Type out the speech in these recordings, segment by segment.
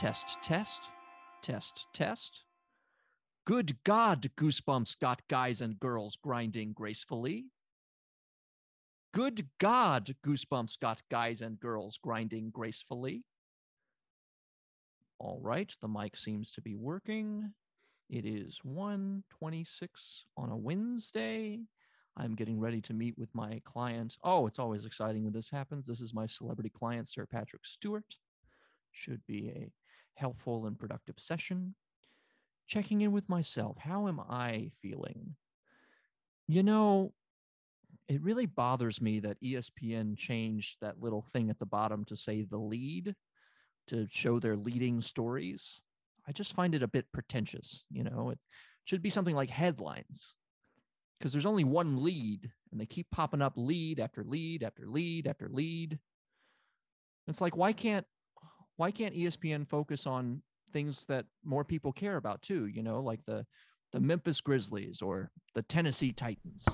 Test, test, test, test. Good God, Goosebumps got guys and girls grinding gracefully. Good God, Goosebumps got guys and girls grinding gracefully. All right, the mic seems to be working. It is 126 on a Wednesday. I'm getting ready to meet with my client. Oh, it's always exciting when this happens. This is my celebrity client, Sir Patrick Stewart. Should be a helpful and productive session. Checking in with myself. How am I feeling? You know, it really bothers me that ESPN changed that little thing at the bottom to say the lead to show their leading stories. I just find it a bit pretentious. You know, it should be something like headlines because there's only one lead and they keep popping up lead after lead after lead after lead. It's like, why can't why can't ESPN focus on things that more people care about too? You know, like the the Memphis Grizzlies or the Tennessee Titans.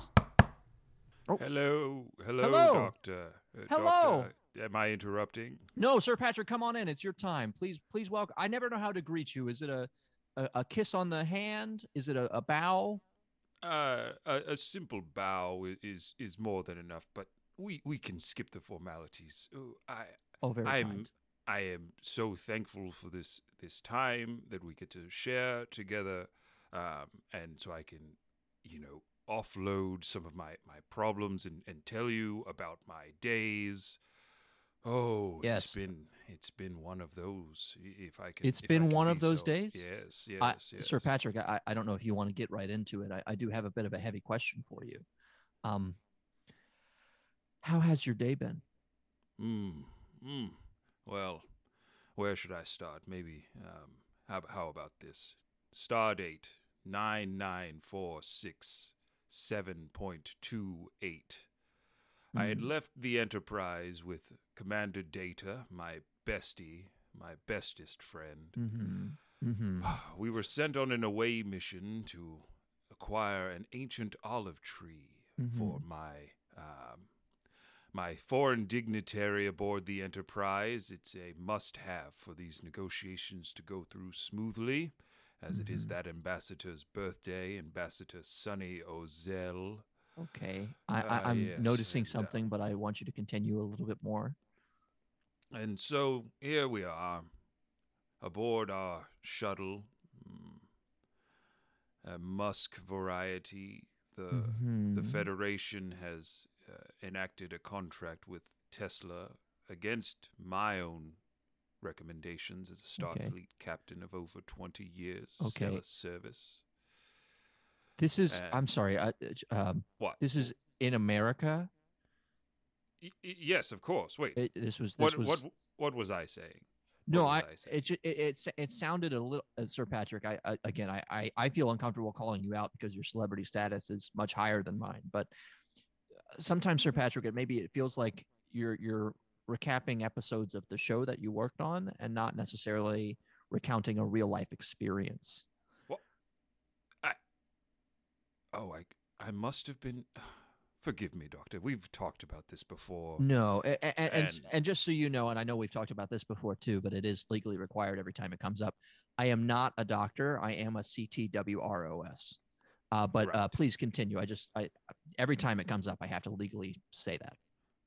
Oh. Hello, hello, Hello. doctor. Uh, Hello. doctor, am I interrupting? No, Sir Patrick, come on in. It's your time. Please, please welcome. I never know how to greet you. Is it a a, a kiss on the hand? Is it a, a bow? Uh, a, a simple bow is is more than enough, but we we can skip the formalities. Oh, I Oh, very I'm kind. I am so thankful for this this time that we get to share together, um, and so I can, you know, offload some of my my problems and and tell you about my days. Oh, Yes. it's been it's been one of those. If I can, It's been can one be of those so- days? Yes, yes, I, yes. Sir Patrick, I, I don't know if you want to get right into it. I, I do have a bit of a heavy question for you. Um, how has your day been? Mm, mm. Well, where should I start? Maybe, um, how, how about this? Star date 9946.7.28. I had Mhm. left the Enterprise with Commander Data, my bestie, my bestest friend. Mm-hmm. Mm-hmm. We were sent on an away mission to acquire an ancient olive tree for my um, my foreign dignitary aboard the Enterprise. It's a must-have for these negotiations to go through smoothly, as it is Mhm. that ambassador's birthday, Ambassador Sunny Ozell. Okay. I, Ah, I, I'm yes, noticing uh, something, but I want you to continue a little bit more. And so here we are, aboard our shuttle, mm, a Musk variety. The the Mhm. Federation has uh, enacted a contract with Tesla against my own recommendations as a Okay. Starfleet captain of over 20 years Okay. stellar service. This is. uh, I'm sorry. I, uh, um, What? this is in America. Y- y- yes, of course. Wait. It, this was. This what was. what what was I saying? No, I, I it, it it it sounded a little, uh, Sir Patrick. I, I again, I, I feel uncomfortable calling you out because your celebrity status is much higher than mine. But uh, sometimes, Sir Patrick, it maybe it feels like you're you're recapping episodes of the show that you worked on and not necessarily recounting a real life experience. Well, I Oh, I I must have been. Forgive me, Doctor. We've talked about this before. No, and and, and, And- and just so you know, and I know we've talked about this before too, but it is legally required every time it comes up. I am not a doctor. I am a CTWROS. Uh, but uh, please continue. I just I every time it comes up, I have to legally say that.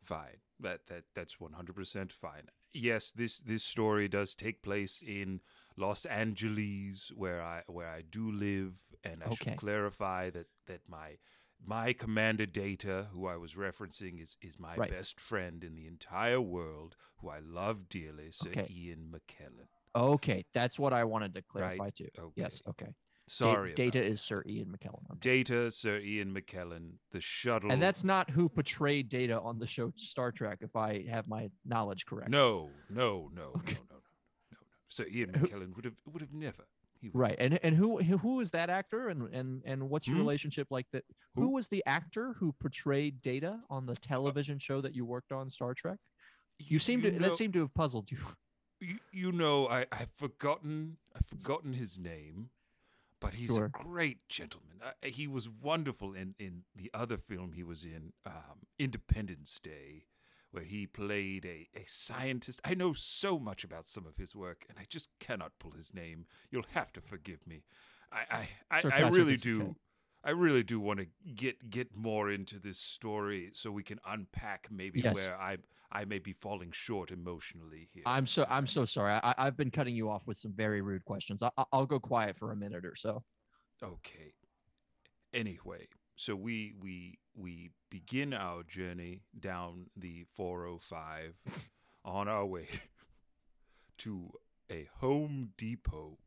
Fine. That that that's one hundred percent fine. Yes, this this story does take place in Los Angeles, where I where I do live, and I Okay. should clarify that that my my commander Data, who I was referencing, is is my Right. best friend in the entire world, who I love dearly, Sir Okay. Ian McKellen. Okay, that's what I wanted to clarify Right. too. Okay. Yes. Okay. Da- Sorry. Data about is Sir Ian McKellen. Data, Sir Ian McKellen, the shuttle. And that's not who portrayed Data on the show Star Trek, if I have my knowledge correct. no, no, no, Okay. no, no, no, no, no. Sir Ian McKellen would have would have never. Would Right. And and who who is that actor and and and what's your Hmm? relationship like that? Who? Who? was the actor who portrayed Data on the television show that you worked on Star Trek? You seem to know, that seemed to have puzzled you. you, you know I I've forgotten I've forgotten his name, but he's Sure. a great gentleman. Uh, he was wonderful in in the other film he was in, um, Independence Day, where he played a a scientist. I know so much about some of his work, and I just cannot pull his name. You'll have to forgive me. I I I, I really do. okay. I really do want to get get more into this story so we can unpack maybe Yes. where I I may be falling short emotionally here. I'm so I'm so sorry. I, I've been cutting you off with some very rude questions. I, I'll go quiet for a minute or so. Okay. Anyway, so we we we begin our journey down the 405 on our way to a Home Depot.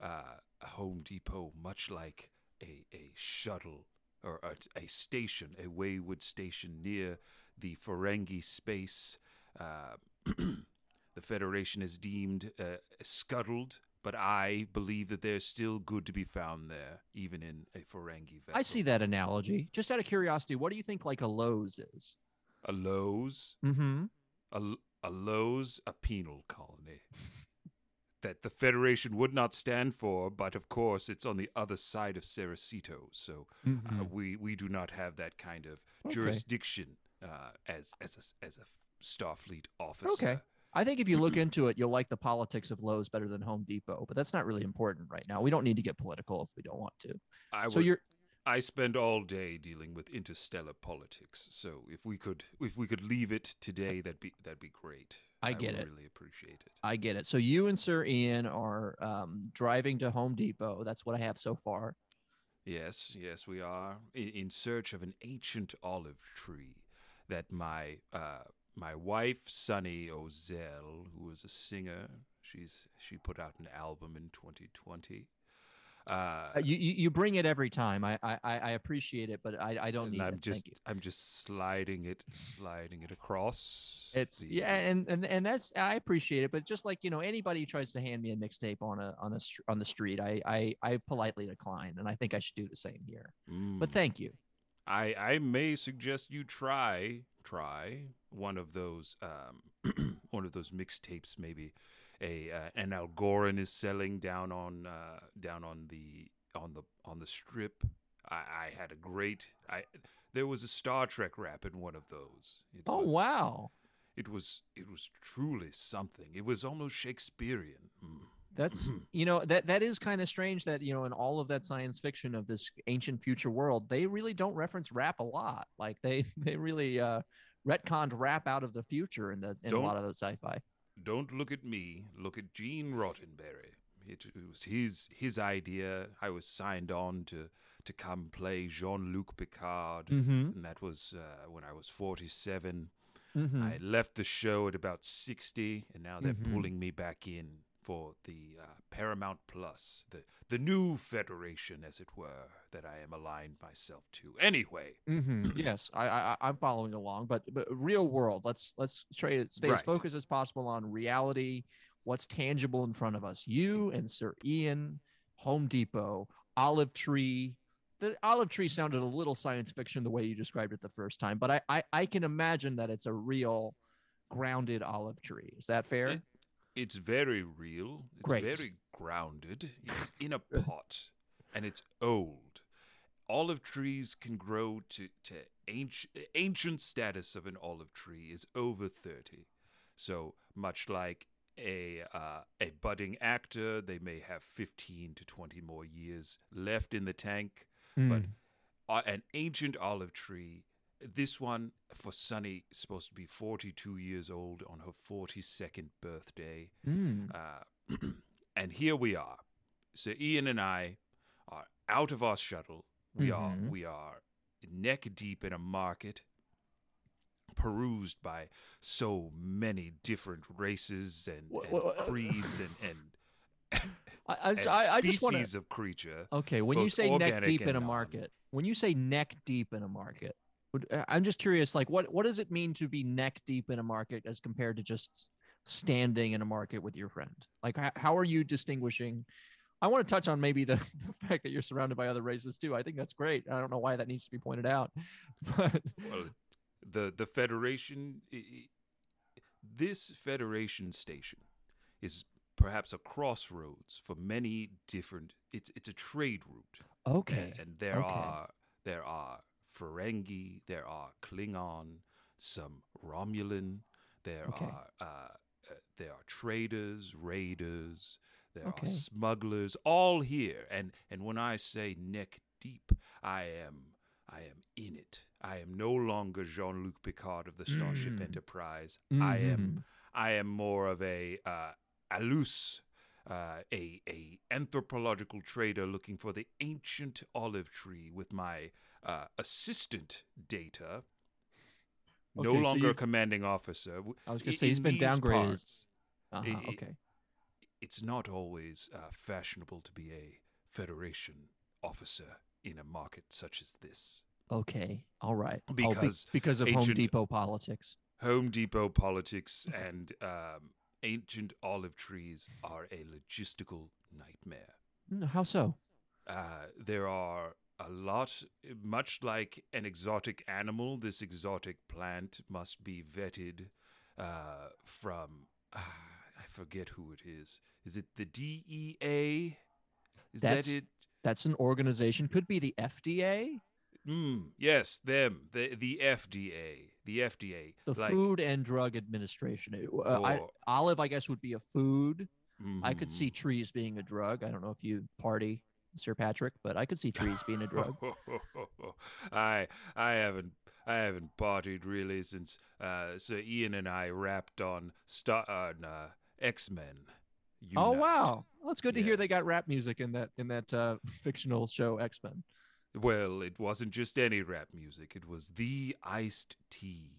Uh, a Home Depot, much like a a shuttle or a, a station, a Waywood station near the Ferengi space. Uh, the Federation is deemed uh, scuttled, but I believe that there's still good to be found there, even in a Ferengi vessel. I see that analogy. Just out of curiosity, what do you think like a Lowe's is? A Lowe's, Mm-hmm. a, a Lowe's, a penal colony. that the Federation would not stand for, but of course it's on the other side of Ceracito, so uh, we, we do not have that kind of Okay. jurisdiction uh, as as a, as a Starfleet officer. Okay. I think if you look into it, you'll like the politics of Lowe's better than Home Depot, but that's not really important right now. We don't need to get political if we don't want to. I So would, you're I spend all day dealing with interstellar politics. So if we could if we could leave it today, that'd be that'd be great. I get would it. Really appreciate it. I get it. So you and Sir Ian are um, driving to Home Depot. That's what I have so far. Yes, yes, we are in, in search of an ancient olive tree that my uh, my wife Sunny Ozell, who is a singer, she's she put out an album in 2020. Uh, Uh, you, you you bring it every time. I I, I appreciate it, but I, I don't need I'm it. just Thank you. I'm just sliding it sliding it across. It's the- yeah, and, and and that's I appreciate it, but just like you know, anybody who tries to hand me a mixtape on a on a on the street, I, I I politely decline, and I think I should do the same here. But Mm. thank you. I I may suggest you try try one of those um one of those mixtapes maybe a uh, an Algoran is selling down on uh down on the on the on the strip. I, I had a great I there was a Star Trek rap in one of those. It Oh was, wow, It was it was truly something. It was almost Shakespearean. Mm. that's you know that that is kind of strange that you know in all of that science fiction of this ancient future world, they really don't reference rap a lot. Like they they really uh retconned rap out of the future in the in a Don't- lot of the sci-fi. Don't look at me. Look at Gene Roddenberry. It, it was his his idea. I was signed on to to come play Jean Luc Picard, Mm-hmm. and that was uh, when I was forty seven. mm-hmm. I left the show at about sixty, and now they're Mhm. pulling me back in for the uh, Paramount Plus, the the new federation, as it were, that I am aligned myself to. Anyway, hmm yes, I, I I'm following along, but but real world. Let's let's try to stay as focused as possible on reality. What's tangible in front of us? You and Sir Ian, Home Depot, olive tree. The olive tree sounded a little science fiction the way you described it the first time, but I I, I can imagine that it's a real grounded olive tree. Is that fair? It- It's very real. It's Great. very grounded. It's in a pot and it's old. Olive trees can grow to, to ancient, ancient status of an olive tree is over 30. So much like a uh, a budding actor, they may have 15 to 20 more years left in the tank. But Mm. uh, an ancient olive tree. This one for Sunny is supposed to be 42 years old on her 42nd birthday. Mm. Uh, and here we are. So Ian and I are out of our shuttle. We are Mhm. we are neck deep in a market perused by so many different races and, Wha- and wha- uh, creeds and, and, I, I, and I, I just to. of creature. Okay, when you say neck deep in a non. market, when you say neck deep in a market, Uh, I'm just curious. Like, what what does it mean to be neck deep in a market as compared to just standing in a market with your friend? Like, how, are you distinguishing? I want to touch on maybe the, the fact that you're surrounded by other races too. I think that's great. I don't know why that needs to be pointed out, but Well, the the federation, this federation station, is perhaps a crossroads for many different. It's it's a trade route. okay, and, and there okay. are there are Ferengi, there are Klingon, some Romulan, there Okay. are uh, uh, there are traders, raiders, there Okay. are smugglers, all here. And and when I say neck deep, I am I am in it. I am no longer Jean Luc Picard of the Starship Mm. Enterprise. I am Mhm. I am more of a uh, alus, uh, a a anthropological trader looking for the ancient olive tree with my uh, assistant Data. No Okay, so longer commanding officer. I was gonna i- say he's been downgraded. parts, Uh-huh, i- i- okay. it's not always uh, fashionable to be a Federation officer in a market such as this. Okay. All right. Oh, be- Because because of Home Depot politics. Home Depot politics and um, ancient olive trees are a logistical nightmare. How so? Uh, there are a lot, much like an exotic animal, this exotic plant must be vetted uh, from, I forget who it is. Is it the DEA? Is That's- that it? That's an organization. Could be the FDA, Mm, yes, them, the the FDA, the FDA, the like, Food and Drug Administration. Uh, I, olive, I guess, would be a food. I could see mhm. trees being a drug. I don't know if you party, Sir Patrick, but I could see trees being a drug. I I haven't I haven't partied really since uh, Sir Ian and I rapped on Star on uh, X Men. oh wow, well, it's good to hear they got rap music in that in that uh, fictional show X Men. Well, it wasn't just any rap music; it was the iced tea.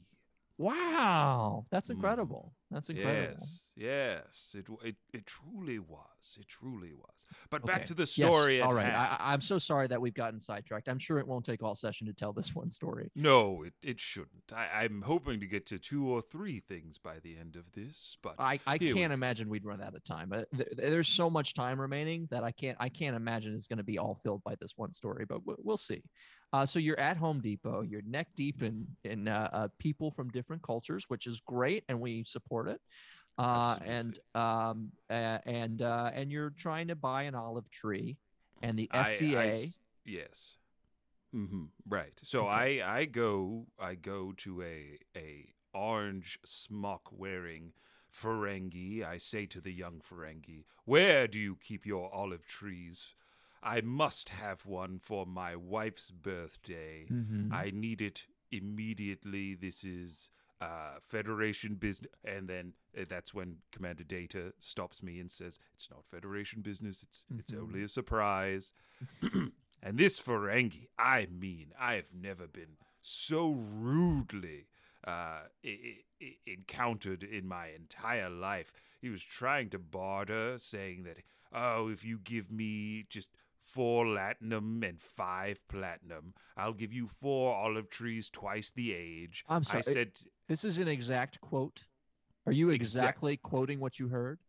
Wow, that's Mm. incredible. That's incredible. Yes, yes, it, it it truly was. It truly was. But Okay. back to the story. at all right. hand. I, I'm so sorry that we've gotten sidetracked. I'm sure it won't take all session to tell this one story. no, it, it shouldn't. I, I'm hoping to get to two or three things by the end of this, but I, I can't go. imagine we'd run out of time. Uh, th- there's so much time remaining that I can't I can't imagine it's going to be all filled by this one story. But we'll see. Uh, so you're at Home Depot. You're neck deep in in uh, uh, people from different cultures, which is great, and we support it. Uh, and um, uh, and uh, and you're trying to buy an olive tree, and the I- I FDA. s- yes. hmm Right. So I I go I go to a a orange smock wearing Ferengi. I say to the young Ferengi, "Where do you keep your olive trees? I must have one for my wife's birthday. Mhm. I need it immediately. This is uh, Federation business. And then uh, that's when Commander Data stops me and says, "It's not Federation business. It's it's Mhm. only a surprise." and this Ferengi, I mean, I have never been so rudely uh, I- I- encountered in my entire life. He was trying to barter, saying that, "Oh, if you give me just." Four latinum and five platinum. I'll give you four olive trees twice the age. I'm sorry. I said, This is an exact quote. Are you Exact- exactly quoting what you heard?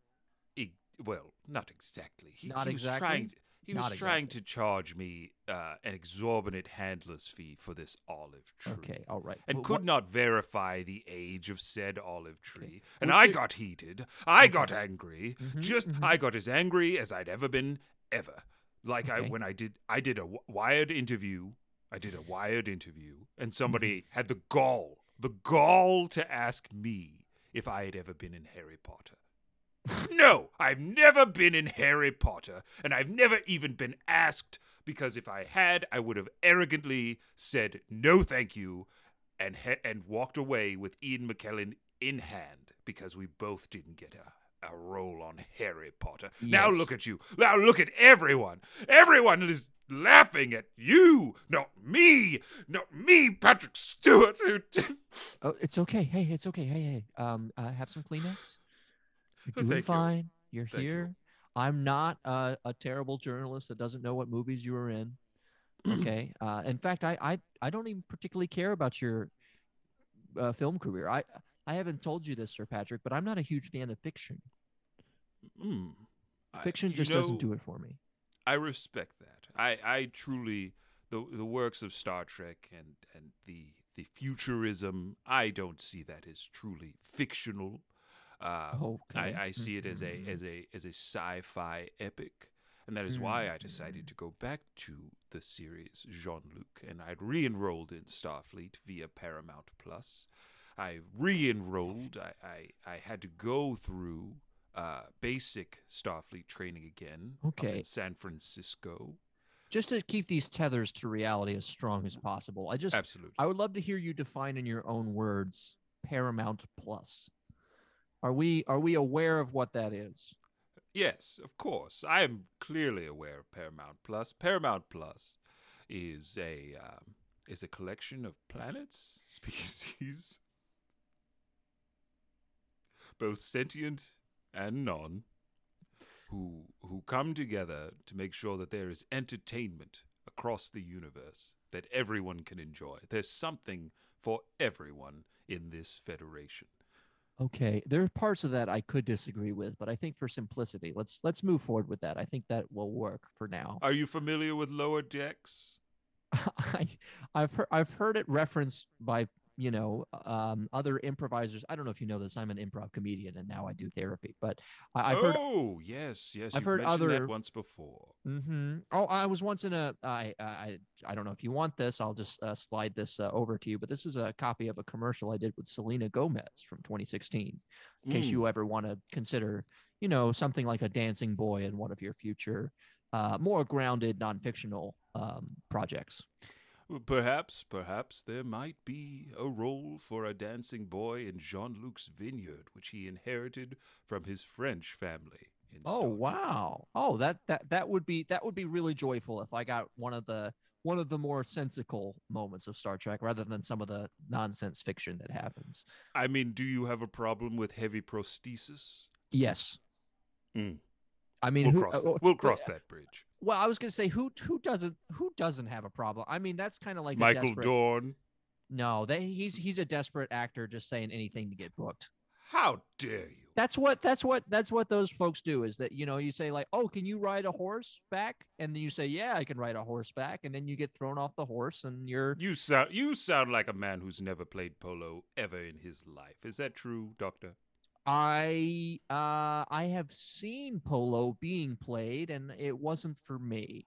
well, not exactly. He, Not he was exactly? trying. To, he was Not trying to charge me uh, an exorbitant handler's fee for this olive tree. Okay, all right. And could what- not verify the age of said olive tree. And What's I got heated. I Okay. got angry. Mhm, Just mhm. I got as angry as I'd ever been ever. Like I when I did I did a wired interview. I did a wired interview and somebody Mm-hmm. had the gall, the gall to ask me if I had ever been in Harry Potter. no, I've never been in Harry Potter and I've never even been asked because if I had, I would have arrogantly said no thank you and he- and walked away with Ian McKellen in hand because we both didn't get a a role on Harry Potter. Now look at you. Now look at everyone. Everyone is laughing at you, not me. Not me, Patrick Stewart. Oh, it's okay. Hey, it's okay. Hey, hey. Um, uh, have some Kleenex. You're doing you. fine. You. here. I'm not uh, a terrible journalist that doesn't know what movies you were in. Okay. uh, in fact, I, I I don't even particularly care about your uh, film career. I I haven't told you this, Sir Patrick, but I'm not a huge fan of fiction. I- Fiction you just doesn't do it for me. I respect that. I, I truly the the works of Star Trek and and the the futurism. I don't see that as truly fictional. Uh, Okay. I, I see it as a Mhm. as a as a sci-fi epic, and that is why I Mm-hmm. decided to go back to the series Jean Luc, and I'd re-enrolled in Starfleet via Paramount Plus. I re-enrolled. I I, I had to go through uh, basic Starfleet training again. Okay. in San Francisco. just to keep these tethers to reality as strong as possible. I just Absolutely. I would love to hear you define in your own words Paramount Plus. Are we are we aware of what that is? Yes, of course. I am clearly aware of Paramount Plus. Paramount Plus is a um, is a collection of planets, species, both sentient and non, who who come together to make sure that there is entertainment across the universe that everyone can enjoy. There's something for everyone in this federation. Okay, there are parts of that I could disagree with, but I think for simplicity, let's let's move forward with that. I think that will work for now. Are you familiar with Lower Decks? I I've heard I've heard it referenced by you know um, other improvisers. I don't know if you know this. I'm an improv comedian and now I do therapy, but I, I've heard oh, yes, yes. I've heard mentioned other- that once before. Mm-hmm. Oh, I was once in a. I I I don't know if you want this. I'll just uh, slide this uh, over to you. But this is a copy of a commercial I did with Selena Gomez from 2016. In case Mm. you ever want to consider, you know, something like a dancing boy in one of your future, uh, more grounded non-fictional um, projects. Perhaps, perhaps there might be a role for a dancing boy in Jean Luc's vineyard, which he inherited from his French family. In Oh wow! Oh, that that that would be that would be really joyful if I got one of the one of the more sensical moments of Star Trek rather than some of the nonsense fiction that happens. I mean, do you have a problem with heavy prosthesis? Yes. Mm. I mean, We'll who, cross. uh, we'll cross that bridge. Well, I was going to say who who doesn't who doesn't have a problem. I mean, that's kind of like Michael desperate, Dorn. No, they, he's he's a desperate actor just saying anything to get booked. How dare you? That's what that's what that's what those folks do is that you know you say like, "Oh, can you ride a horse back?" and then you say, "Yeah, I can ride a horse back," and then you get thrown off the horse and you're You sound you sound like a man who's never played polo ever in his life. Is that true, Doctor? I uh I have seen polo being played and it wasn't for me.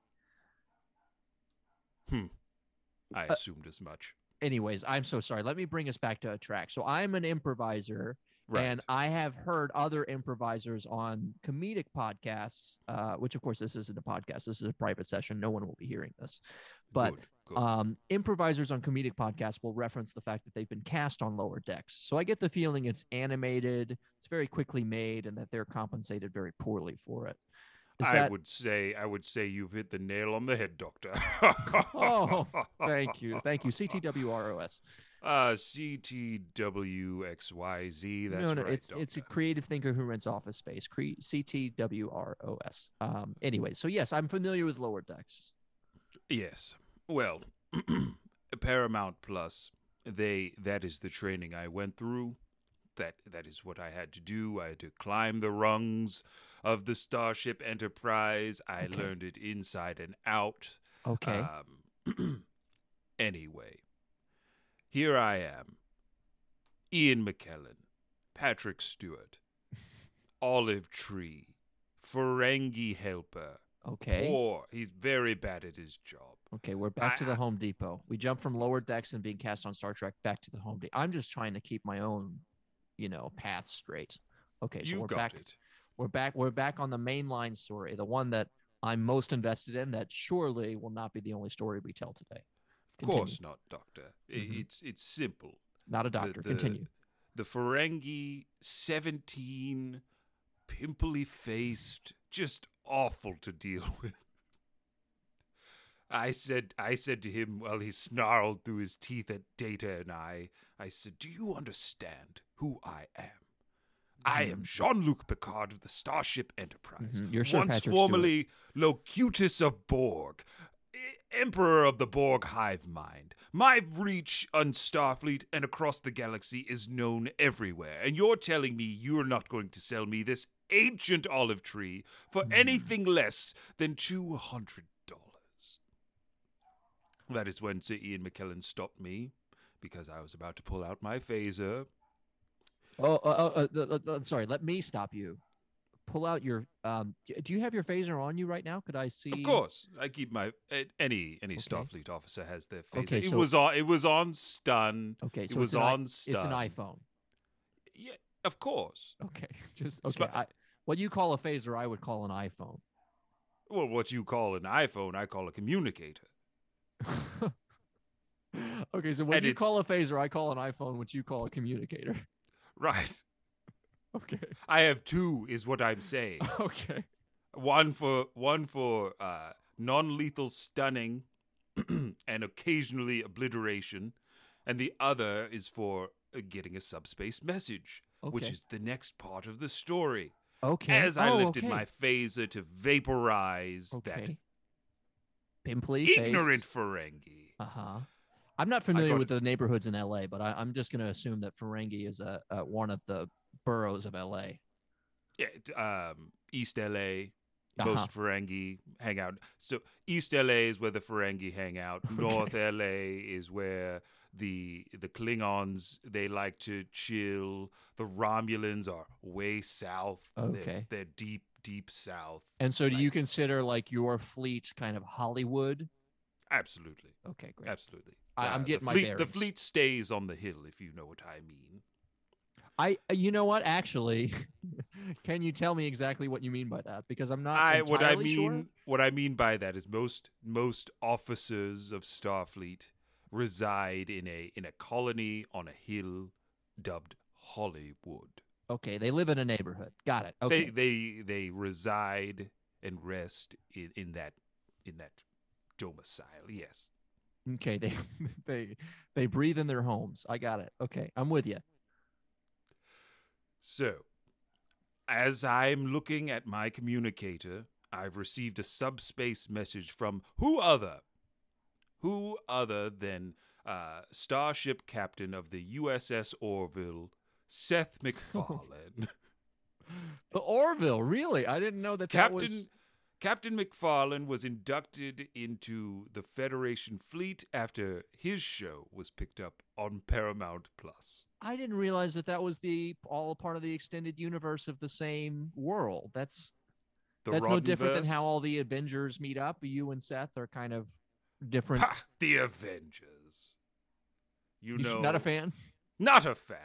I Uh, assumed as much. Anyways, I'm so sorry. Let me bring us back to a track. So I'm an improviser Right. and I have heard other improvisers on comedic podcasts, uh, which of course this isn't a podcast. This is a private session. No one will be hearing this. But good, good. um, improvisers on comedic podcasts will reference the fact that they've been cast on lower decks. So I get the feeling it's animated, it's very quickly made, and that they're compensated very poorly for it. Is I that- would say I would say you've hit the nail on the head, Doctor. Oh, Thank you, thank you. CTWROS. Uh, CTWXYZ. That's no, no, right. it's it's a creative thinker who rents office space. Cre- CTWROS. Um. Anyway, so yes, I'm familiar with lower decks. yes. Well, Paramount Plus. They that is the training I went through. That that is what I had to do. I had to climb the rungs of the Starship Enterprise. I Okay. learned it inside and out. Okay. Um, anyway, here I am, Ian McKellen, Patrick Stewart, Olive Tree, Ferengi Helper. Okay. Poor. He's very bad at his job. Okay, we're back to I- the Home Depot. We jump from lower decks and being cast on Star Trek back to the Home Depot. I'm just trying to keep my own, you know, path straight. Okay, so we're back. it. We're back. We're back on the main line story, the one that I'm most invested in. That surely will not be the only story we tell today. Of course not, Doctor. Mhm. It's it's simple. Not a The- doctor. the- Continue. The Ferengi 17 pimply faced, just awful to deal with. I said I said to him while he snarled through his teeth at Data and I, I said, Do you understand who I am? I am Jean Luc Picard of the Starship Enterprise, Mhm. You're Sir once Patrick formerly Locutus of Borg, Emperor of the Borg hive mind. My reach on Starfleet and across the galaxy is known everywhere, and you're telling me you're not going to sell me this ancient olive tree for Hmm. anything less than two hundred dollars. That is when Sir Ian McKellen stopped me because I was about to pull out my phaser. Oh, uh, uh, uh, uh, uh, sorry. Let me stop you. Pull out your. Um, do you have your phaser on you right now? Could I see? Of course, I keep my any any Okay. Starfleet officer has their phaser. Okay, it was on. It was on stun. Okay, It so was it's an, i- on It's an iPhone. Yeah, of course. Okay, just okay. my- I, what you call a phaser, I would call an iPhone. Well, what you call an iPhone, I call a communicator. okay, so when And you it's- call a phaser, I call an iPhone, which you call a communicator. Right. Okay. I have two, is what I'm saying. Okay. one for one for uh, non-lethal stunning and occasionally obliteration, and the other is for uh, getting a subspace message, which is the next part of the story. Okay. As I Oh, lifted okay. my phaser to vaporize okay. Pimply. that ignorant Ferengi. Uh huh. I'm not familiar with the neighborhoods in LA, but I, I'm just going to assume that Ferengi is a, a one of the boroughs of LA. Yeah, um, East LA. Uh-huh. Most Ferengi hang out. So East LA is where the Ferengi hang out. North LA is where the the Klingons they like to chill. The Romulans are way south. They're- Okay. They're, deep, deep south. And so, do you consider like your fleet kind of Hollywood? Absolutely. Okay, great. Absolutely. I- I'm Uh, getting the my fleet, The fleet stays on the hill, if you know what I mean. I, you know what? Actually, can you tell me exactly what you mean by that? Because I'm not. I what I mean sure. what I mean by that is most most officers of Starfleet reside in a in a colony on a hill dubbed Hollywood. Okay, they live in a neighborhood. Got it. Okay. They they they reside and rest in, in that in that domicile. Yes. Okay, they they they breathe in their homes. I got it. Okay, I'm with you. So, as I'm looking at my communicator, I've received a subspace message from who other? Who other than uh, Starship Captain of the USS Orville, Seth MacFarlane. The Orville, really? I didn't know that that Captain was. Captain MacFarlane was inducted into the Federation fleet after his show was picked up on Paramount Plus. I didn't realize that that was the all part of the extended universe of the same world. That's The that's no different than how all the Avengers meet up. You and Seth are kind of different. Ha, the Avengers. You You know, not a fan? Not a fan.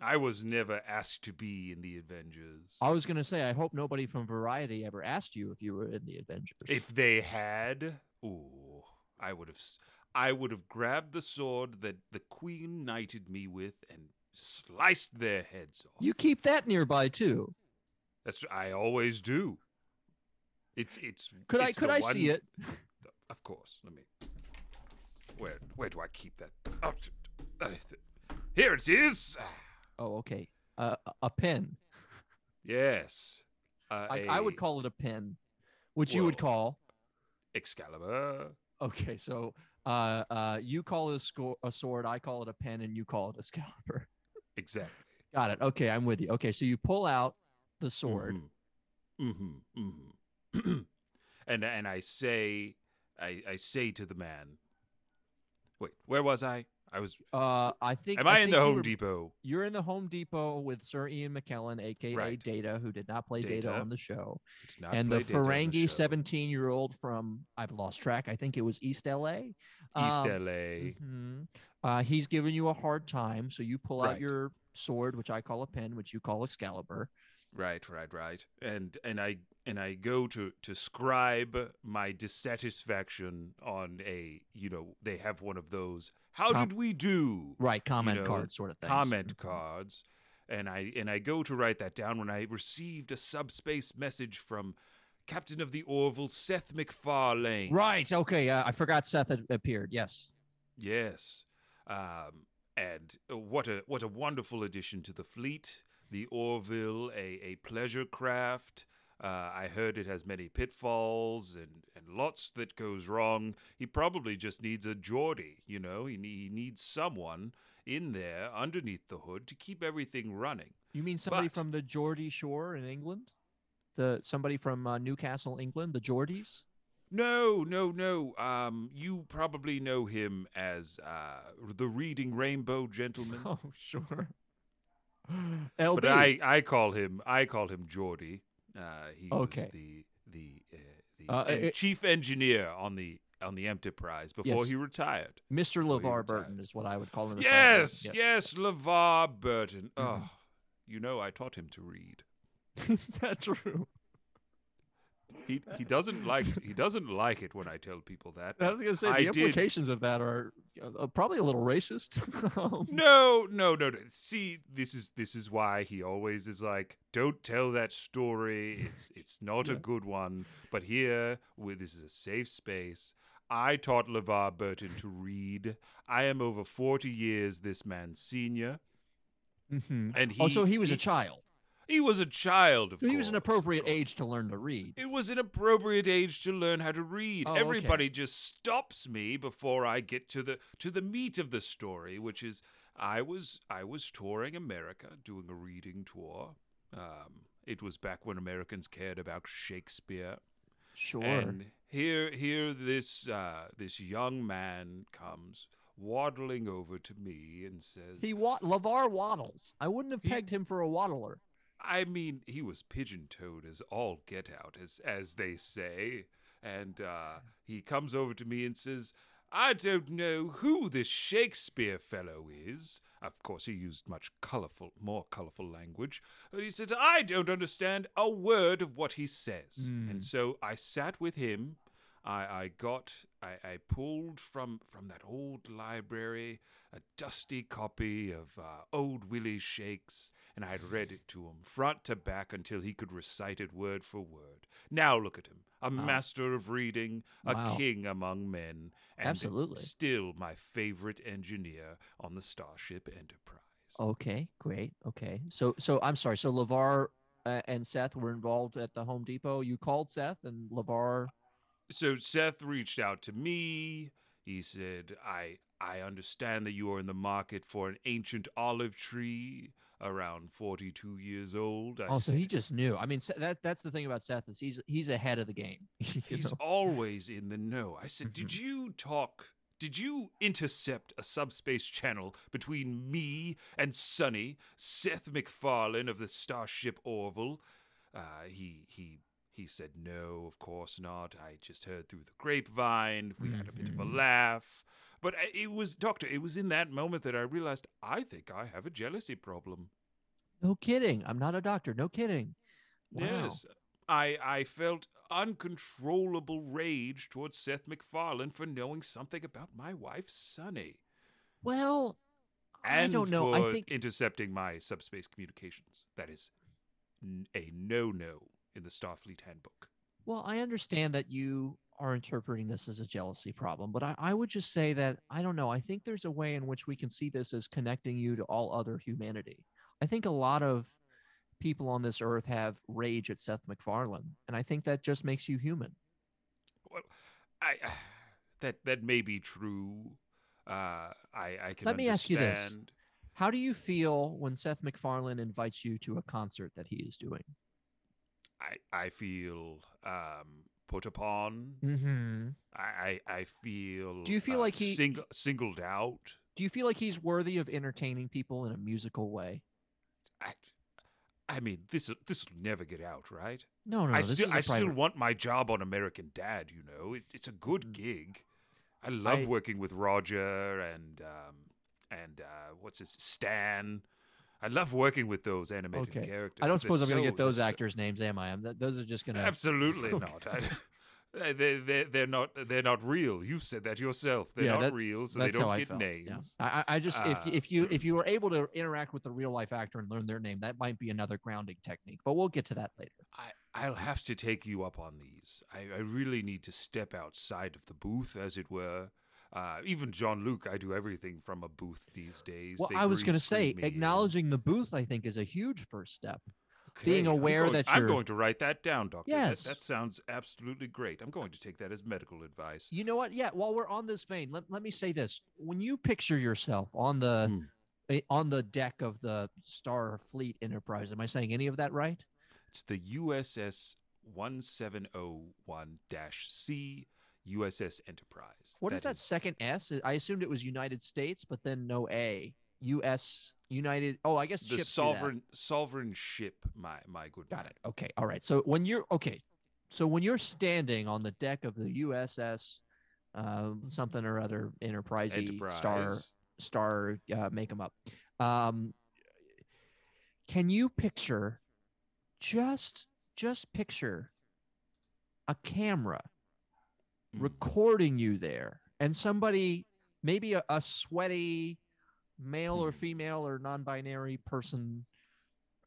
I was never asked to be in the Avengers. I was gonna say, I hope nobody from Variety ever asked you if you were in the Avengers. If they had, ooh, I would have, I would have grabbed the sword that the Queen knighted me with and sliced their heads off. you keep that nearby too. That's I always do. It's it's. Could I could I see it? Of course. Let me. Where where do I keep that? Oh, here it is. Oh, okay. Uh, a- a pen. Yes. Uh, I, I would call it a pen, which you would call. Excalibur. Okay, so uh, uh, you call it a, sco- a sword, I call it a pen, and you call it a scalper. Exactly. Got it. Okay, I'm with you. Okay, so you pull out the sword. Mm-hmm. Mm-hmm. mm-hmm. and and I say, I I say to the man. Wait, where was I? I was. Uh, I think. Am I, in think the Home were- Depot? You're in the Home Depot with Sir Ian McKellen, aka Right. Data, who did not play Data, Data. on the show, I and the Data Ferengi show. 17 year old from I've lost track. I think it was East LA. East Um, LA. mhm. Uh, he's giving you a hard time, so you pull out your sword, which I call a pen, which you call Excalibur. Right, right, right. And and I and I go to to scribe my dissatisfaction on a you know they have one of those how Com- did we do Right, comment know, card sort of thing. comment cards, and I and I go to write that down when I received a subspace message from Captain of the Orville, Seth MacFarlane. Right. Okay. Uh, I forgot Seth had appeared. Yes. Yes. Um, and uh, what a what a wonderful addition to the fleet. The Orville, a, a pleasure craft. Uh, I heard it has many pitfalls and, and lots that goes wrong. He probably just needs a Geordie, you know. He, he needs someone in there underneath the hood to keep everything running. You mean somebody But- from the Geordie Shore in England? The somebody from uh, Newcastle, England, the Geordies? No, no, no. Um, you probably know him as uh, the Reading Rainbow Gentleman. Oh, sure. LB. but I, I call him I call him Geordie. Uh, he Okay. was the the uh, the Uh, en- it- chief engineer on the on the Enterprise before Yes. he retired. Mr. LeVar. Burton is what I would call him. I Yes, yes, LeVar Burton. Mhm. Oh, you know, I taught him to read. is that true? He he doesn't like he doesn't like it when I tell people that. I was gonna say I the did- implications of that are uh, probably a little racist. Um, No, no, no, no. See, this is this is why he always is like, don't tell that story. It's it's not a good one. But here, where this is a safe space, I taught LeVar Burton to read. I am over forty years this man's senior, mhm. and he oh, so he was a child. He was a child. He was an appropriate course. age to learn to read. It was an appropriate age to learn how to read. Oh, okay. Everybody just stops me before I get to the to the meat of the story, which is I was I was touring America, doing a reading tour. Um, it was back when Americans cared about Shakespeare, Sure. and here here this uh, this young man comes waddling over to me and says, he wa- LeVar waddles. I wouldn't have He- pegged him for a waddler. I mean, he was pigeon-toed as all get out, as as they say. And uh, he comes over to me and says, "I don't know who this Shakespeare fellow is." Of course, he used much colorful, more colorful language. But he said, "I don't understand a word of what he says." Hmm. And so I sat with him. I, I got, I, I pulled from from that old library a dusty copy of uh, Old Willie Shakes, and I had read it to him front to back until he could recite it word for word. Now look at him, a Wow. master of reading, a Wow. king among men, and Absolutely. still my favorite engineer on the Starship Enterprise. Okay, great. Okay, so so I'm sorry. So LeVar uh, and Seth were involved at the Home Depot. You called Seth and LeVar. So Seth reached out to me. He said, "I I understand that you are in the market for an ancient olive tree around 42 years old." I oh, so he just knew. I mean, that that's the thing about Seth is he's he's ahead of the game. He's know? always in the know. I said, Did Mhm. you talk? Did you intercept a subspace channel between me and Sunny, Seth MacFarlane of the Starship Orville? Uh, he he he said, No, of course not. I just heard through the grapevine. We had a bit of a Mhm. laugh. But it was, Doctor, it was in that moment that I realized I think I have a jealousy problem. No kidding. I'm not a doctor. No kidding. Wow. Yes. I I felt uncontrollable rage towards Seth MacFarlane for knowing something about my wife, Sunny. Well, I don't know. for I think intercepting my subspace communications. That is a no no in the Starfleet handbook. Well, I understand that you are interpreting this as a jealousy problem, but I, I would just say that I don't know. I think there's a way in which we can see this as connecting you to all other humanity. I think a lot of people on this earth have rage at Seth MacFarlane, and I think that just makes you human. Well, I that that may be true. Uh, I I can Let me ask you this. How do you feel when Seth MacFarlane invites you to a concert that he is doing? I I feel um, put upon. Mm-hmm. I I, I feel. Do you feel uh, like he- sing, singled out? Do you feel like he's worthy of entertaining people in a musical way? I, I mean, this this will never get out, right? No, no, I this still I still want my job on American Dad. You know, it, it's a good gig. I love I- working with Roger and um, and uh, what's his Stan. I love working with those animated Okay. characters. I don't They're suppose I'm going to get those they're so- actors' names, am I? I'm, th- those are just going to. Absolutely Okay. not. I, Uh, They they they're not they're not real. You've said that yourself. They're Yeah, not that- real, so they don't get names. Yeah. I, I just if Uh, you- if you if you were able to interact with the real life actor and learn their name, that might be another grounding technique. But we'll get to that later. I, I'll have to take you up on these. I, I really need to step outside of the booth, as it were. Uh, even Jean Luc, I do everything from a booth these days. Well, They I was going to say me and- acknowledging the booth. I think is a huge first step. being Okay, I'm aware going- that I'm going to write that down, Doctor. Yes. that, sounds absolutely great. I'm going to take that as medical advice. You know what? Yeah. While we're on this vein, let, let me say this: when you picture yourself on the Hmm. eh, on the deck of the Starfleet Enterprise, am I saying any of that right? It's the USS 1701-C USS Enterprise. What is that is- second S? I assumed it was United States, but then no A. U.S. United. Oh, I guess The that. sovereign sovereign ship, my my good Got man. it. Okay. All right. So when you're okay, so when you're standing on the deck of the USS um, something or other Enterprise star star uh, them up. Um, can you picture just just picture a camera Mm. recording you there and somebody maybe a, a sweaty male or Hmm. female or non-binary person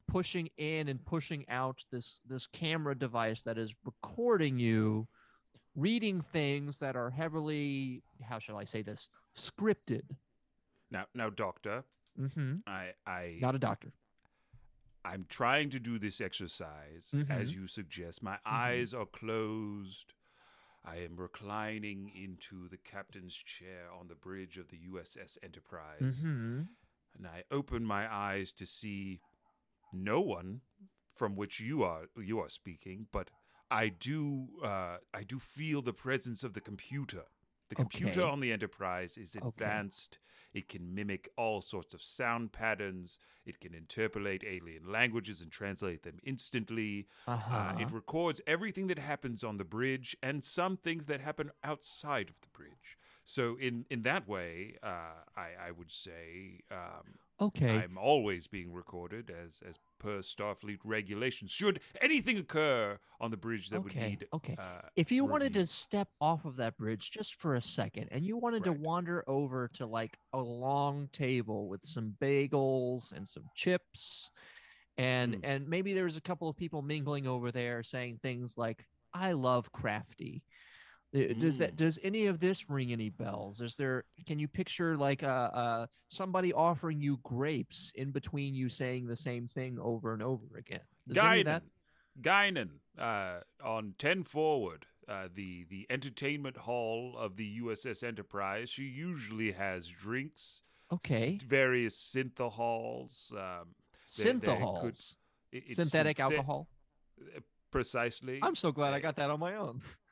pushing in and pushing out this this camera device that is recording you reading things that are heavily how shall i say this scripted Now, now, Doctor, mm-hmm. I I not a doctor I'm trying to do this exercise as you suggest. My eyes are closed. I am reclining into the captain's chair on the bridge of the USS Enterprise, mm-hmm. and I open my eyes to see no one from which you are you are speaking, but I do uh, I do feel the presence of the computer. The computer Okay. on the Enterprise is Okay. advanced. It can mimic all sorts of sound patterns. It can interpolate alien languages and translate them instantly. uh-huh. Uh, it records everything that happens on the bridge and some things that happen outside of the bridge. So in in that way, uh, I I would say um, okay I'm always being recorded as as per Starfleet regulations. Should anything occur on the bridge that would okay need okay uh, if you wanted to step off of that bridge just for a second and you wanted to wander over to like a long table with some bagels and some chips and Mm. and maybe there's a couple of people mingling over there saying things like i love crafty Does that Mm. does any of this ring any bells is there can you picture like uh, uh somebody offering you grapes in between you saying the same thing over and over again Does that Guinan, Guinan, uh, on ten forward, uh, the the entertainment hall of the USS Enterprise. She usually has drinks. okay various synthehols. Um, there- there it- synthetic synthe- alcohol Precisely. i'm so glad i Uh, got that on my own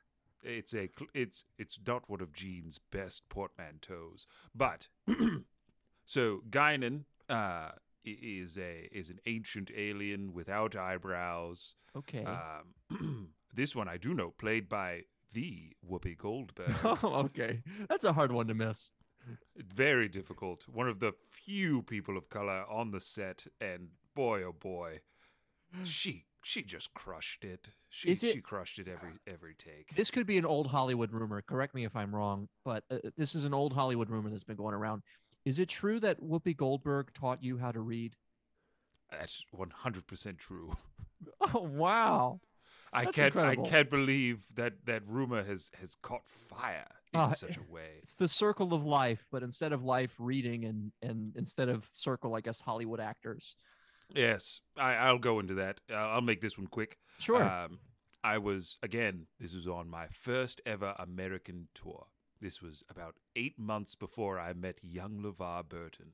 It's a it's it's not one of Gene's best portmanteaus, but so Guinan uh, is a is an ancient alien without eyebrows. okay Um, this one I do know, played by the Whoopi Goldberg. oh, okay. That's a hard one to miss. Very difficult. One of the few people of color on the set, and boy, oh boy, she she just crushed it. She it- she crushed it every every take. This could be an old Hollywood rumor. Correct me if I'm wrong, but uh, this is an old Hollywood rumor that's been going around. Is it true that Whoopi Goldberg taught you how to read? That's one hundred percent true. Oh, wow. I That's can't incredible. I can't believe that that rumor has has caught fire in Ah, such a way. It's the circle of life, but instead of life, reading, and and instead of circle, I guess Hollywood actors. Yes, I, I'll go into that. Uh, I'll make this one quick. Sure. Um, I was again. This was on my first ever American tour. This was about eight months before I met young LeVar Burton.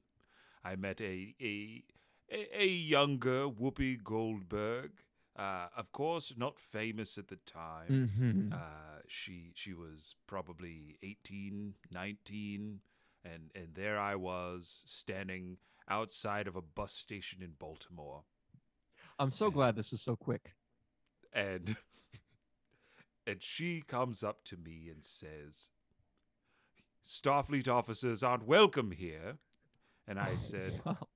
I met a a a, a younger Whoopi Goldberg. Uh, of course, not famous at the time. mm-hmm. Uh, she she was probably 18, 19, and and there I was standing outside of a bus station in Baltimore, I'm so glad this is so quick. and and she comes up to me and says, "Starfleet officers aren't welcome here," and I said, Wow.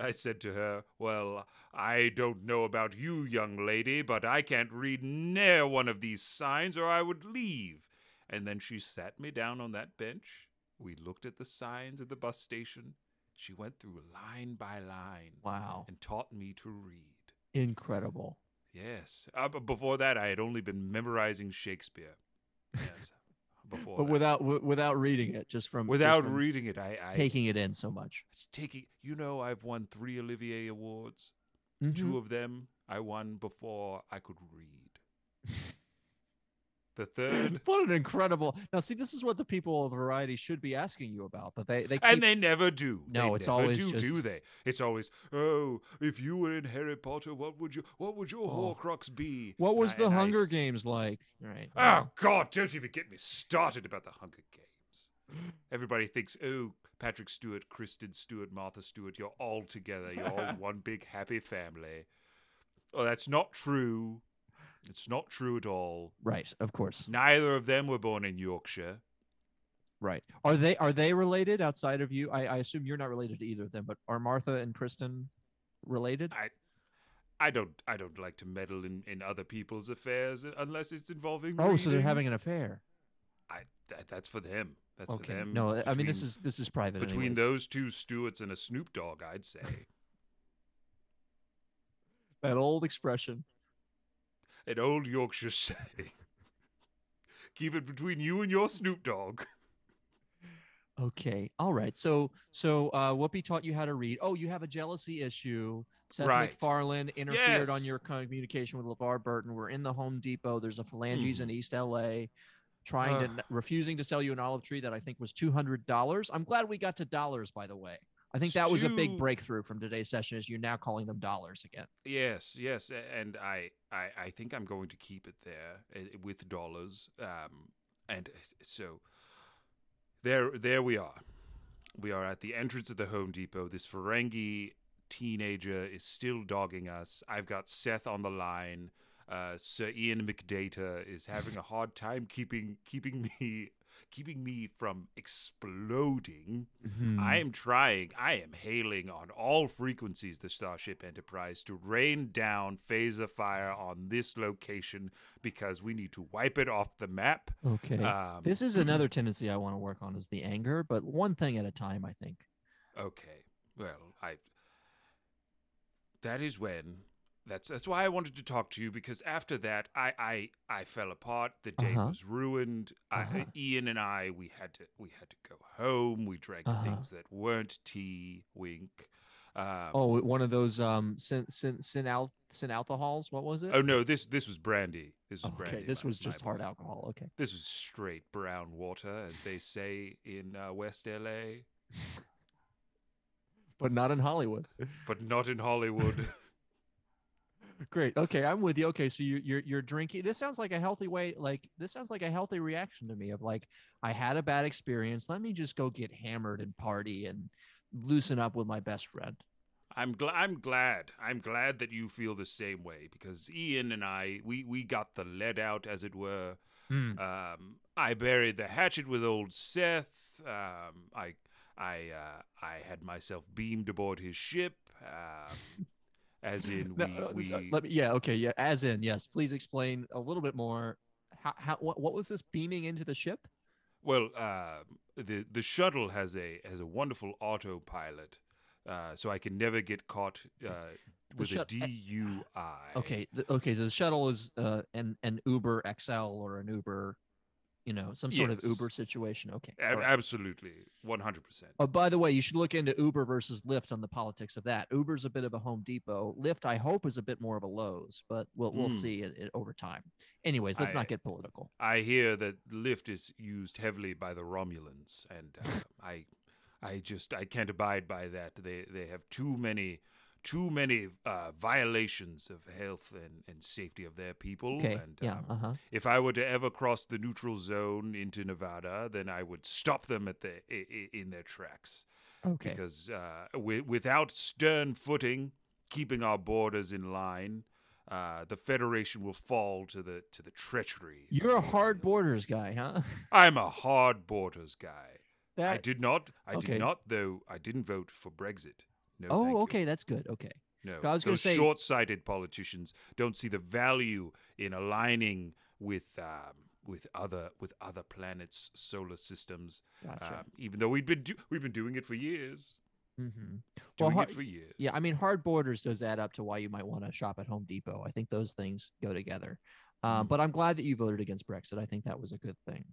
I said to her, Well, I don't know about you, young lady, but I can't read near one of these signs or I would leave. And then she sat me down on that bench. We looked at the signs at the bus station. She went through line by line Wow. and taught me to read. Incredible. Yes. Uh, but before that, I had only been memorizing Shakespeare. Yes. Before But that. without w- without reading it, just from just without from reading it, I, I taking it in so much. it's taking. You know, I've won three Olivier awards. Mhm. Two of them I won before I could read. The third, What an incredible! Now, see, this is what the people of Variety should be asking you about, but they they keep, and they never do. No, They it's always do, do they? It's always, oh, if you were in Harry Potter, what would you, what would your Oh. Horcrux be? What was I- the I Hunger s- Games like? Right. Oh God! Don't even get me started about the Hunger Games. Everybody thinks, oh, Patrick Stewart, Kristen Stewart, Martha Stewart, you're all together. You're all one big happy family. Oh, that's not true. It's not true at all. Right. Of course. Neither of them were born in Yorkshire. Right. Are they are they related outside of you? I, I assume you're not related to either of them, but are Martha and Kristen related? I, I don't, I don't like to meddle in, in other people's affairs unless it's involving. oh, so they're having an affair. I, that, that's for them. That's okay. for them. No, I mean this is this is private. between anyways. those two Stewarts and a Snoop Dogg. I'd say. that old expression. An old Yorkshire saying. Keep it between you and your Snoop Dogg. Okay. All right. So so uh Whoopi taught you how to read. Oh, you have a jealousy issue. Seth Right. MacFarlane interfered on your communication with LeVar Burton. We're in the Home Depot. There's a phalanges in Mhm. East LA trying to refusing to sell you an olive tree that I think was two hundred dollars. I'm glad we got to dollars, by the way. I think that was a big breakthrough from today's session is you're now calling them dollars again. Yes, yes, and I, I, I think I'm going to keep it there uh, with dollars. Um, and so there, there we are. We are at the entrance of the Home Depot. This Ferengi teenager is still dogging us. I've got Seth on the line. Uh, Sir Ian McData is having a hard time keeping keeping me keeping me from exploding. I am trying, I am hailing on all frequencies the Starship Enterprise to rain down phaser fire on this location because we need to wipe it off the map. Okay. Um, this is another tendency I want to work on is the anger, but one thing at a time, I think. Okay. Well, I. That is when. That's that's why I wanted to talk to you because after that I I, I fell apart. The day Uh-huh. was ruined. Uh-huh. Ian and I we had to we had to go home. We drank Uh-huh. things that weren't tea. Wink. Um, Oh, one of those um sin sin sin al sin alcohols. What was it? Oh no, this this was brandy. This was okay, brandy. this my- was just hard alcohol. Okay. This was straight brown water, as they say in uh, West LA, But not in Hollywood. but not in Hollywood. Great. Okay, I'm with you. Okay, so you, you're you're drinking. This sounds like a healthy way. Like this sounds like a healthy reaction to me of like I had a bad experience. Let me just go get hammered and party and loosen up with my best friend. I'm glad. I'm glad. I'm glad that you feel the same way because Ian and I, we we got the lead out, as it were. Um, I buried the hatchet with old Seth. Um, I I uh, I had myself beamed aboard his ship. Um, as in we uh, we so let me, yeah. Okay. Yeah. As in, yes. Please explain a little bit more. How, how what, what was this beaming into the ship? Well, uh, the the shuttle has a has a wonderful autopilot, uh, so I can never get caught uh, with a shut- eh, DUI. Okay. The, okay. The shuttle is uh, an an Uber XL or an Uber, you know, some sort of Uber situation. Okay. A- right. absolutely, one hundred percent. Oh, by the way, you should look into Uber versus Lyft on the politics of that. Uber's a bit of a Home Depot. Lyft, I hope, is a bit more of a Lowe's, but we'll we'll Mm. see it, it over time. Anyways, let's I- not get political. I hear that Lyft is used heavily by the Romulans, and uh, I, I just I can't abide by that. They they have too many, too many uh, violations of health and, and safety of their people. Okay. And yeah. um, Uh huh. if I were to ever cross the neutral zone into Nevada, then I would stop them at the in their tracks Okay. because uh, wi- without stern footing, keeping our borders in line. Uh, the Federation will fall to the to the treachery. You're a hard borders guy, huh? I'm a hard borders guy. I did not. I okay. did not, though. I didn't vote for Brexit. No, oh, okay, that's good. Okay. No, I was gonna those say- short-sighted politicians don't see the value in aligning with um, with other with other planets' solar systems. Gotcha. Um, even though we've been do- we've been doing it for years, mm-hmm. doing har- it for years. Yeah, I mean, hard borders does add up to why you might want to shop at Home Depot. I think those things go together. Uh, Mhm. But I'm glad that you voted against Brexit. I think that was a good thing.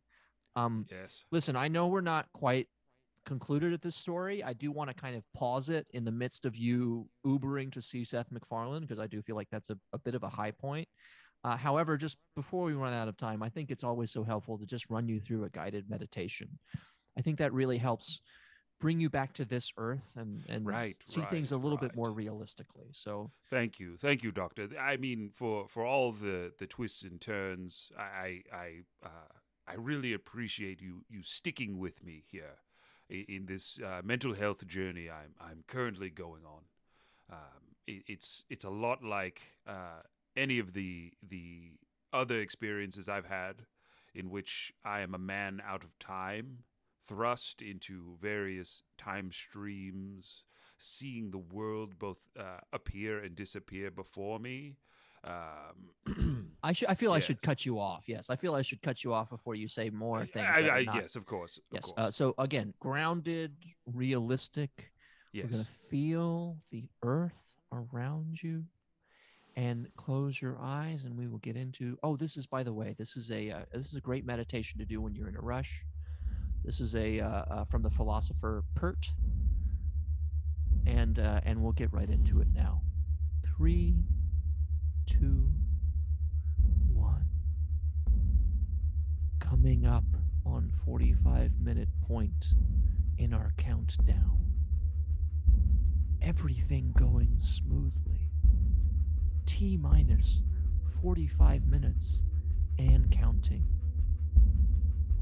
Um, yes. listen, I know we're not quite concluded at this story. I do want to kind of pause it in the midst of you Ubering to see Seth MacFarlane because I do feel like that's a, a bit of a high point. Uh, however, just before we run out of time, I think it's always so helpful to just run you through a guided meditation. I think that really helps bring you back to this earth and and Right, see things a right, little bit more realistically. So Thank you, thank you, Doctor. I mean, for for all the the twists and turns, I I uh, I really appreciate you you sticking with me here in, this uh, mental health journey I'm I'm currently going on. Um, it, it's it's a lot like uh, any of the the other experiences I've had, in which I am a man out of time, thrust into various time streams, seeing the world both uh, appear and disappear before me. Um, I should I feel I should cut you off. Yes, I feel I should cut you off before you say more things. I, I, not- yes, of course. Of Yes. course. Uh, so again, grounded, realistic. We're yes. gonna feel the earth around you, and close your eyes, and we will get into. Oh, this is by the way, this is a uh, this is a great meditation to do when you're in a rush. This is a uh, uh, from the philosopher Peart, and uh, and we'll get right into it now. Three, two, one. Coming up on 45 minute point in our countdown. Everything going smoothly. T minus 45 minutes and counting.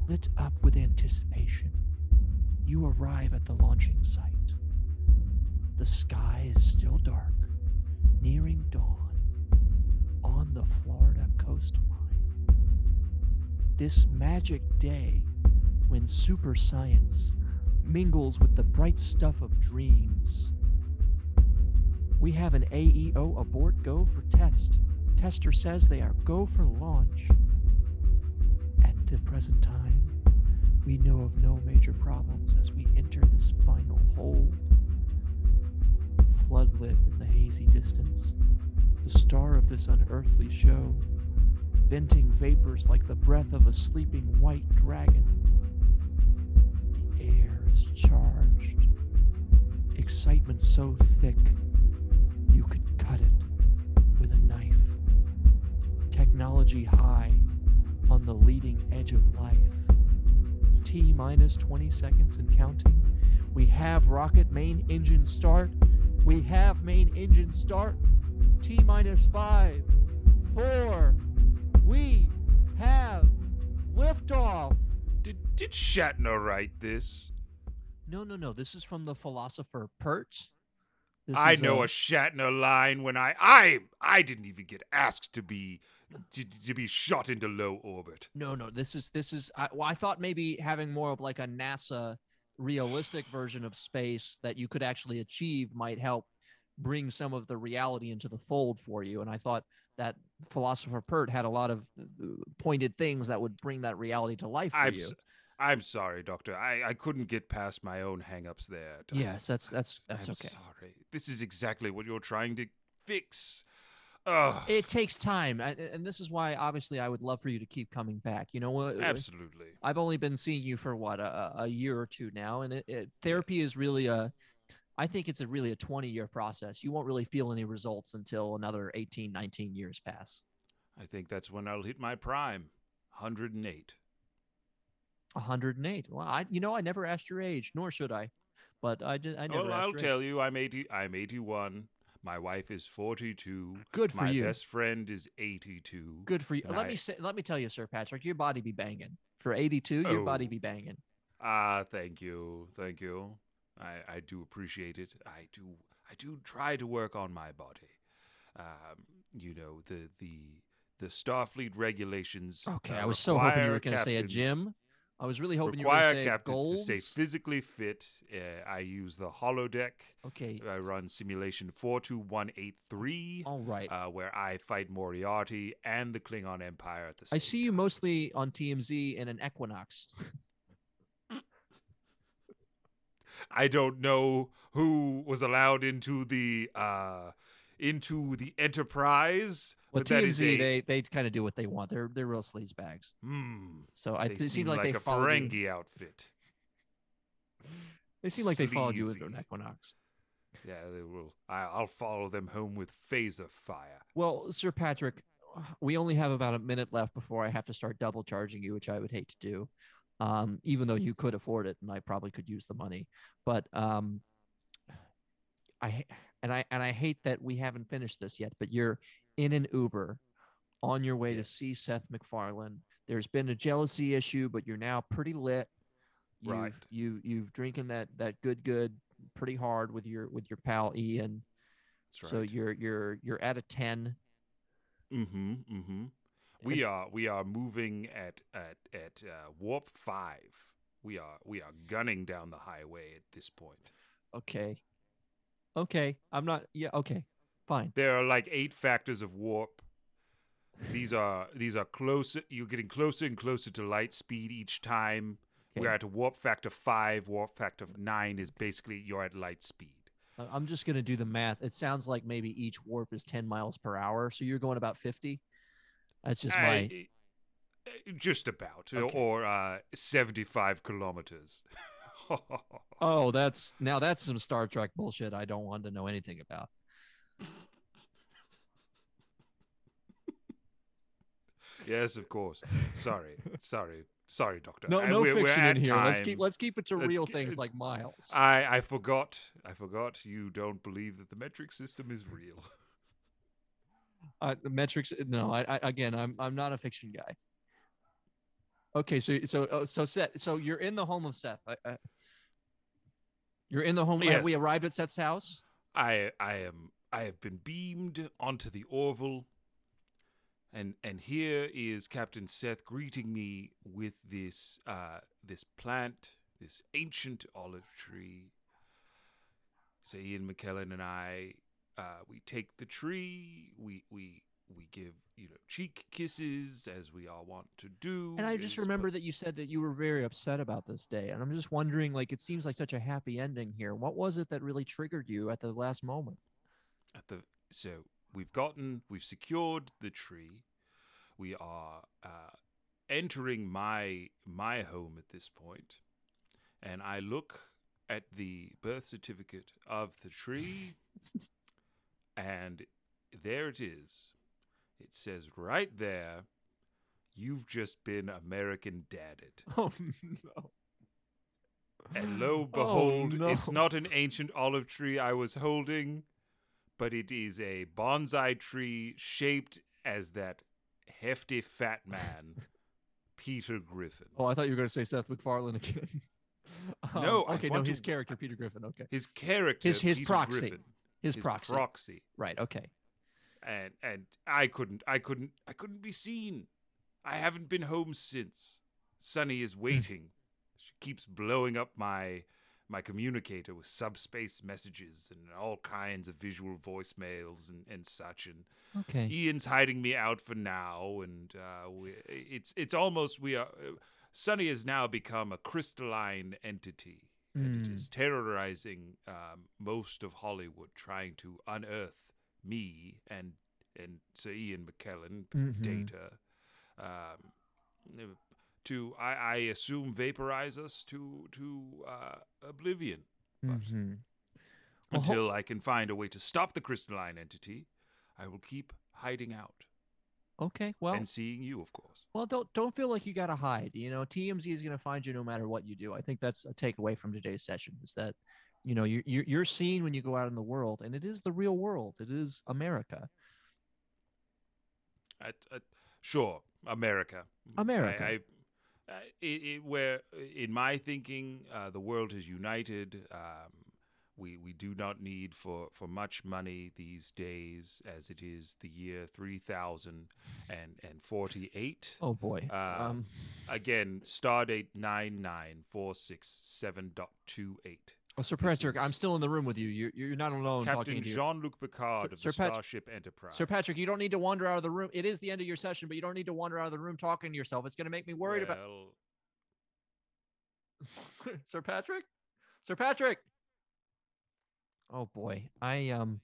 Lit up with anticipation, you arrive at the launching site. The sky is still dark, nearing dawn, on the Florida coastline. This magic day when super science mingles with the bright stuff of dreams. We have an AEO abort go for test. Tester says they are go for launch. At the present time, we know of no major problems as we enter this final hold. Floodlit in the hazy distance, the star of this unearthly show, venting vapors like the breath of a sleeping white dragon. The air is charged, excitement so thick you could cut it with a knife. Technology high on the leading edge of life. T minus 20 seconds and counting. We have rocket main engine start. We have main engine start. T minus five, four. We have liftoff. Did did Shatner write this? No, no, no. This is from the philosopher Peart. This I know uh, a Shatner line when I I I didn't even get asked to be to, to be shot into low orbit. No, no. This is this is. I, well, I thought maybe having more of like a NASA realistic version of space that you could actually achieve might help bring some of the reality into the fold for you. And I thought that philosopher Peart had a lot of uh, pointed things that would bring that reality to life for I'm you. I'm sorry, Doctor. I, I couldn't get past my own hangups there. Yes, that's that's that's okay. I'm okay. sorry. This is exactly what you're trying to fix. Ugh. It takes time, and, and this is why obviously I would love for you to keep coming back. You know what? Absolutely. I've only been seeing you for what a, a year or two now, and it, it, therapy Yes. is really a. I think it's a really a 20 year process. You won't really feel any results until another 18, 19 years pass. I think that's when I'll hit my prime. 108. 108. Well, I you know I never asked your age, nor should I, but I did. I never. Well, asked I'll your age. tell you, I'm 80. I'm 81. My wife is 42. Good for my you. best friend is 82. Good for you. and Let I- me say. Let me tell you, Sir Patrick, your body be banging. For 82, your body Oh. be banging. Ah, thank you, thank you. I, I do appreciate it. I do I do try to work on my body. Um, you know the the the Starfleet regulations. Okay, uh, I was so hoping you were going to say a gym. I was really hoping require you were captains goals. to stay physically fit. Uh, I use the holodeck. Okay. I run simulation four two one eight three, All right. uh, where I fight Moriarty and the Klingon Empire at the same. I see you mostly on TMZ in an Equinox. I don't know who was allowed into the uh into the Enterprise, Well, but that is TMZ a they they kind of do what they want. They're they're real sleaze bags. hmm, So I they it seem seemed like, like, they a followed you. Outfit. They seem like they followed you with an. Equinox. Yeah, they will. I, I'll follow them home with phaser fire. Well, Sir Patrick, we only have about a minute left before I have to start double charging you, which I would hate to do. Um, even though you could afford it and I probably could use the money. But um I and I and I hate that we haven't finished this yet, but you're in an Uber on your way Yes. to see Seth MacFarlane. There's been a jealousy issue, but you're now pretty lit. You've, Right. You you've drinking that that good good pretty hard with your with your pal Ian. Right. So you're you're you're at a 10 Mm-hmm. Mm-hmm. We are we are moving at at at uh, warp five. We are we are gunning down the highway at this point. Okay. Okay. I'm not yeah, okay. Fine. There are like eight factors of warp. These are these are closer. You're getting closer and closer to light speed each time. We're at a warp factor five. Warp factor nine is basically you're at light speed. I'm just going to do the math. It sounds like maybe each warp is 10 miles per hour, so you're going about 50. That's just my I- uh, just about, Okay. or uh, seventy-five kilometers. Oh, that's now that's some Star Trek bullshit I don't want to know anything about. yes, of course. Sorry, sorry, sorry, Doctor. No Uh, no we're- we're fiction in here. Let's keep let's keep it to Let's real things like miles. I I forgot. I forgot. You don't believe that the metric system is real. uh, the metrics no I, I again i'm i'm not a fiction guy. Okay so so oh, so seth so you're in the home of seth I, I, you're in the home have we arrived at seth's house? I I am I have been beamed onto the Orville, and and here is Captain Seth greeting me with this uh this plant, this ancient olive tree. So Ian McKellen and I, uh, we take the tree, we we we give you know cheek kisses as we all want to do. and i just remember put- that you said that you were very upset about this day and i'm just wondering like it seems like such a happy ending here. What was it that really triggered you at the last moment? At the so we've gotten we've secured the tree. We are uh, entering my my home at this point and i look at the birth certificate of the tree and there it is. It says right there you've just been american dadded. Oh no. And lo Oh, behold, it's not an ancient olive tree I was holding, but it is a bonsai tree shaped as that hefty fat man, Peter Griffin. oh i thought you were going to say seth macfarlane again. Um, No, I okay no want his to- character peter griffin okay. His character, His- his Peter proxy. Griffin, his, his proxy proxy, right okay and and I couldn't, I couldn't, I couldn't be seen. I haven't been home since. Sunny Hmm. is waiting. she keeps blowing up my my communicator with subspace messages and all kinds of visual voicemails and, and such. And okay Ian's hiding me out for now, and uh, we, it's it's almost we are. Uh, Sunny has now become a crystalline entity, and it Mm. is terrorizing um, most of Hollywood, trying to unearth me and and Sir Ian McKellen, Mhm. Data, um, to I, I assume vaporize us to to uh, oblivion but- Mhm. Well, ho- until I can find a way to stop the crystalline entity. I will keep hiding out okay well and seeing you, of course. Well, don't don't feel like you got to hide. You know, TMZ is going to find you no matter what you do. I think that's a takeaway from today's session is that, you know, you're you're you're seen when you go out in the world, and it is the real world. It is America. Sure, America. America. I, it, it, where in my thinking, uh, the world has united. Um, we, we do not need for, for much money these days, as it is the year 3048. Oh boy. Uh, um, Again, stardate 99467.28. oh, Sir Patrick, I'm still in the room with you. You're, you're not alone Captain talking. Jean Luc Picard Sir- of the Sir Pat- Starship Enterprise. Sir Patrick, you don't need to wander out of the room. It is the end of your session, but you don't need to wander out of the room talking to yourself. It's going to make me worried about. Sir Patrick? Sir Patrick. Oh boy. I um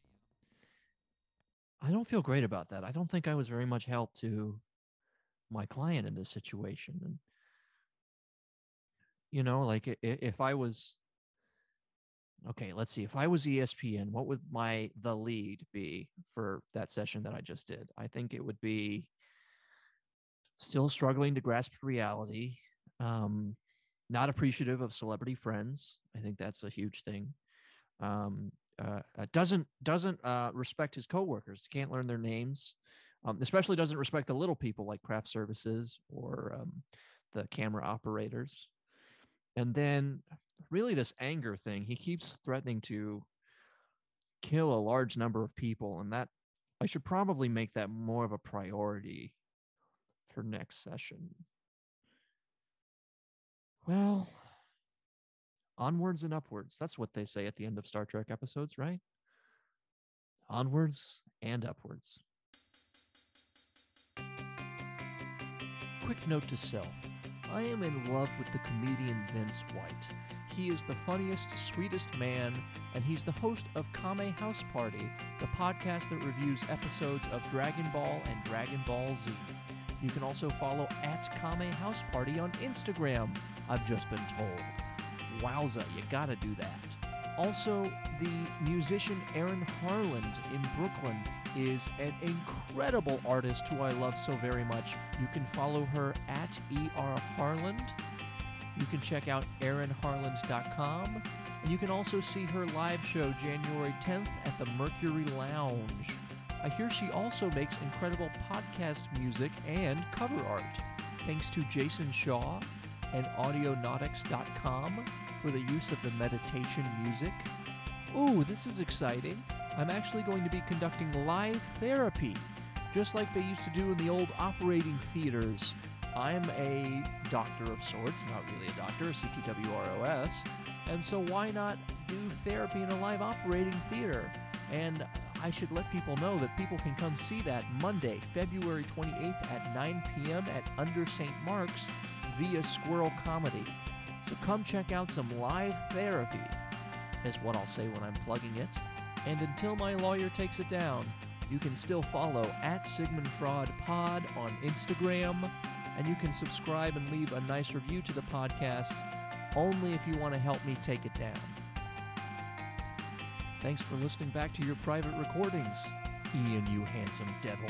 I don't feel great about that. I don't think I was very much help to my client in this situation and you know, like if I was Okay, let's see. If I was ESPN, what would my the lead be for that session that I just did? I think it would be still struggling to grasp reality. Um not appreciative of celebrity friends. I think that's a huge thing. Um, uh, uh, doesn't doesn't uh, respect his coworkers. Can't learn their names. Um, especially doesn't respect the little people like craft services or um, the camera operators. And then, really, this anger thing. He keeps threatening to kill a large number of people, and that I should probably make that more of a priority for next session. Well, onwards and upwards. That's what they say at the end of Star Trek episodes, right? Onwards and upwards. Quick note to self I am in love with the comedian Vince White. He is the funniest, sweetest man, and he's the host of Kame House Party, the podcast that reviews episodes of Dragon Ball and Dragon Ball Z. You can also follow at Kame House Party on Instagram. I've just been told. Wowza, you gotta do that. Also, the musician Erin Harland in Brooklyn is an incredible artist who I love so very much. You can follow her at ER Harland. You can check out erinharland.com. And you can also see her live show January 10th at the Mercury Lounge. I hear she also makes incredible podcast music and cover art. Thanks to Jason Shaw and Audionautix.com for the use of the meditation music. Ooh, this is exciting. I'm actually going to be conducting live therapy, just like they used to do in the old operating theaters. I'm a doctor of sorts, not really a doctor, a CTWROS, and so why not do therapy in a live operating theater? And I should let people know that people can come see that Monday, February 28th at 9 p.m. at Under St. Mark's via Squirrel Comedy. Come check out some live therapy, is what I'll say when I'm plugging it. And until my lawyer takes it down, you can still follow at Sigmund Fraud Pod on Instagram, and you can subscribe and leave a nice review to the podcast only if you want to help me take it down. Thanks for listening back to your private recordings, Ian, you handsome devil.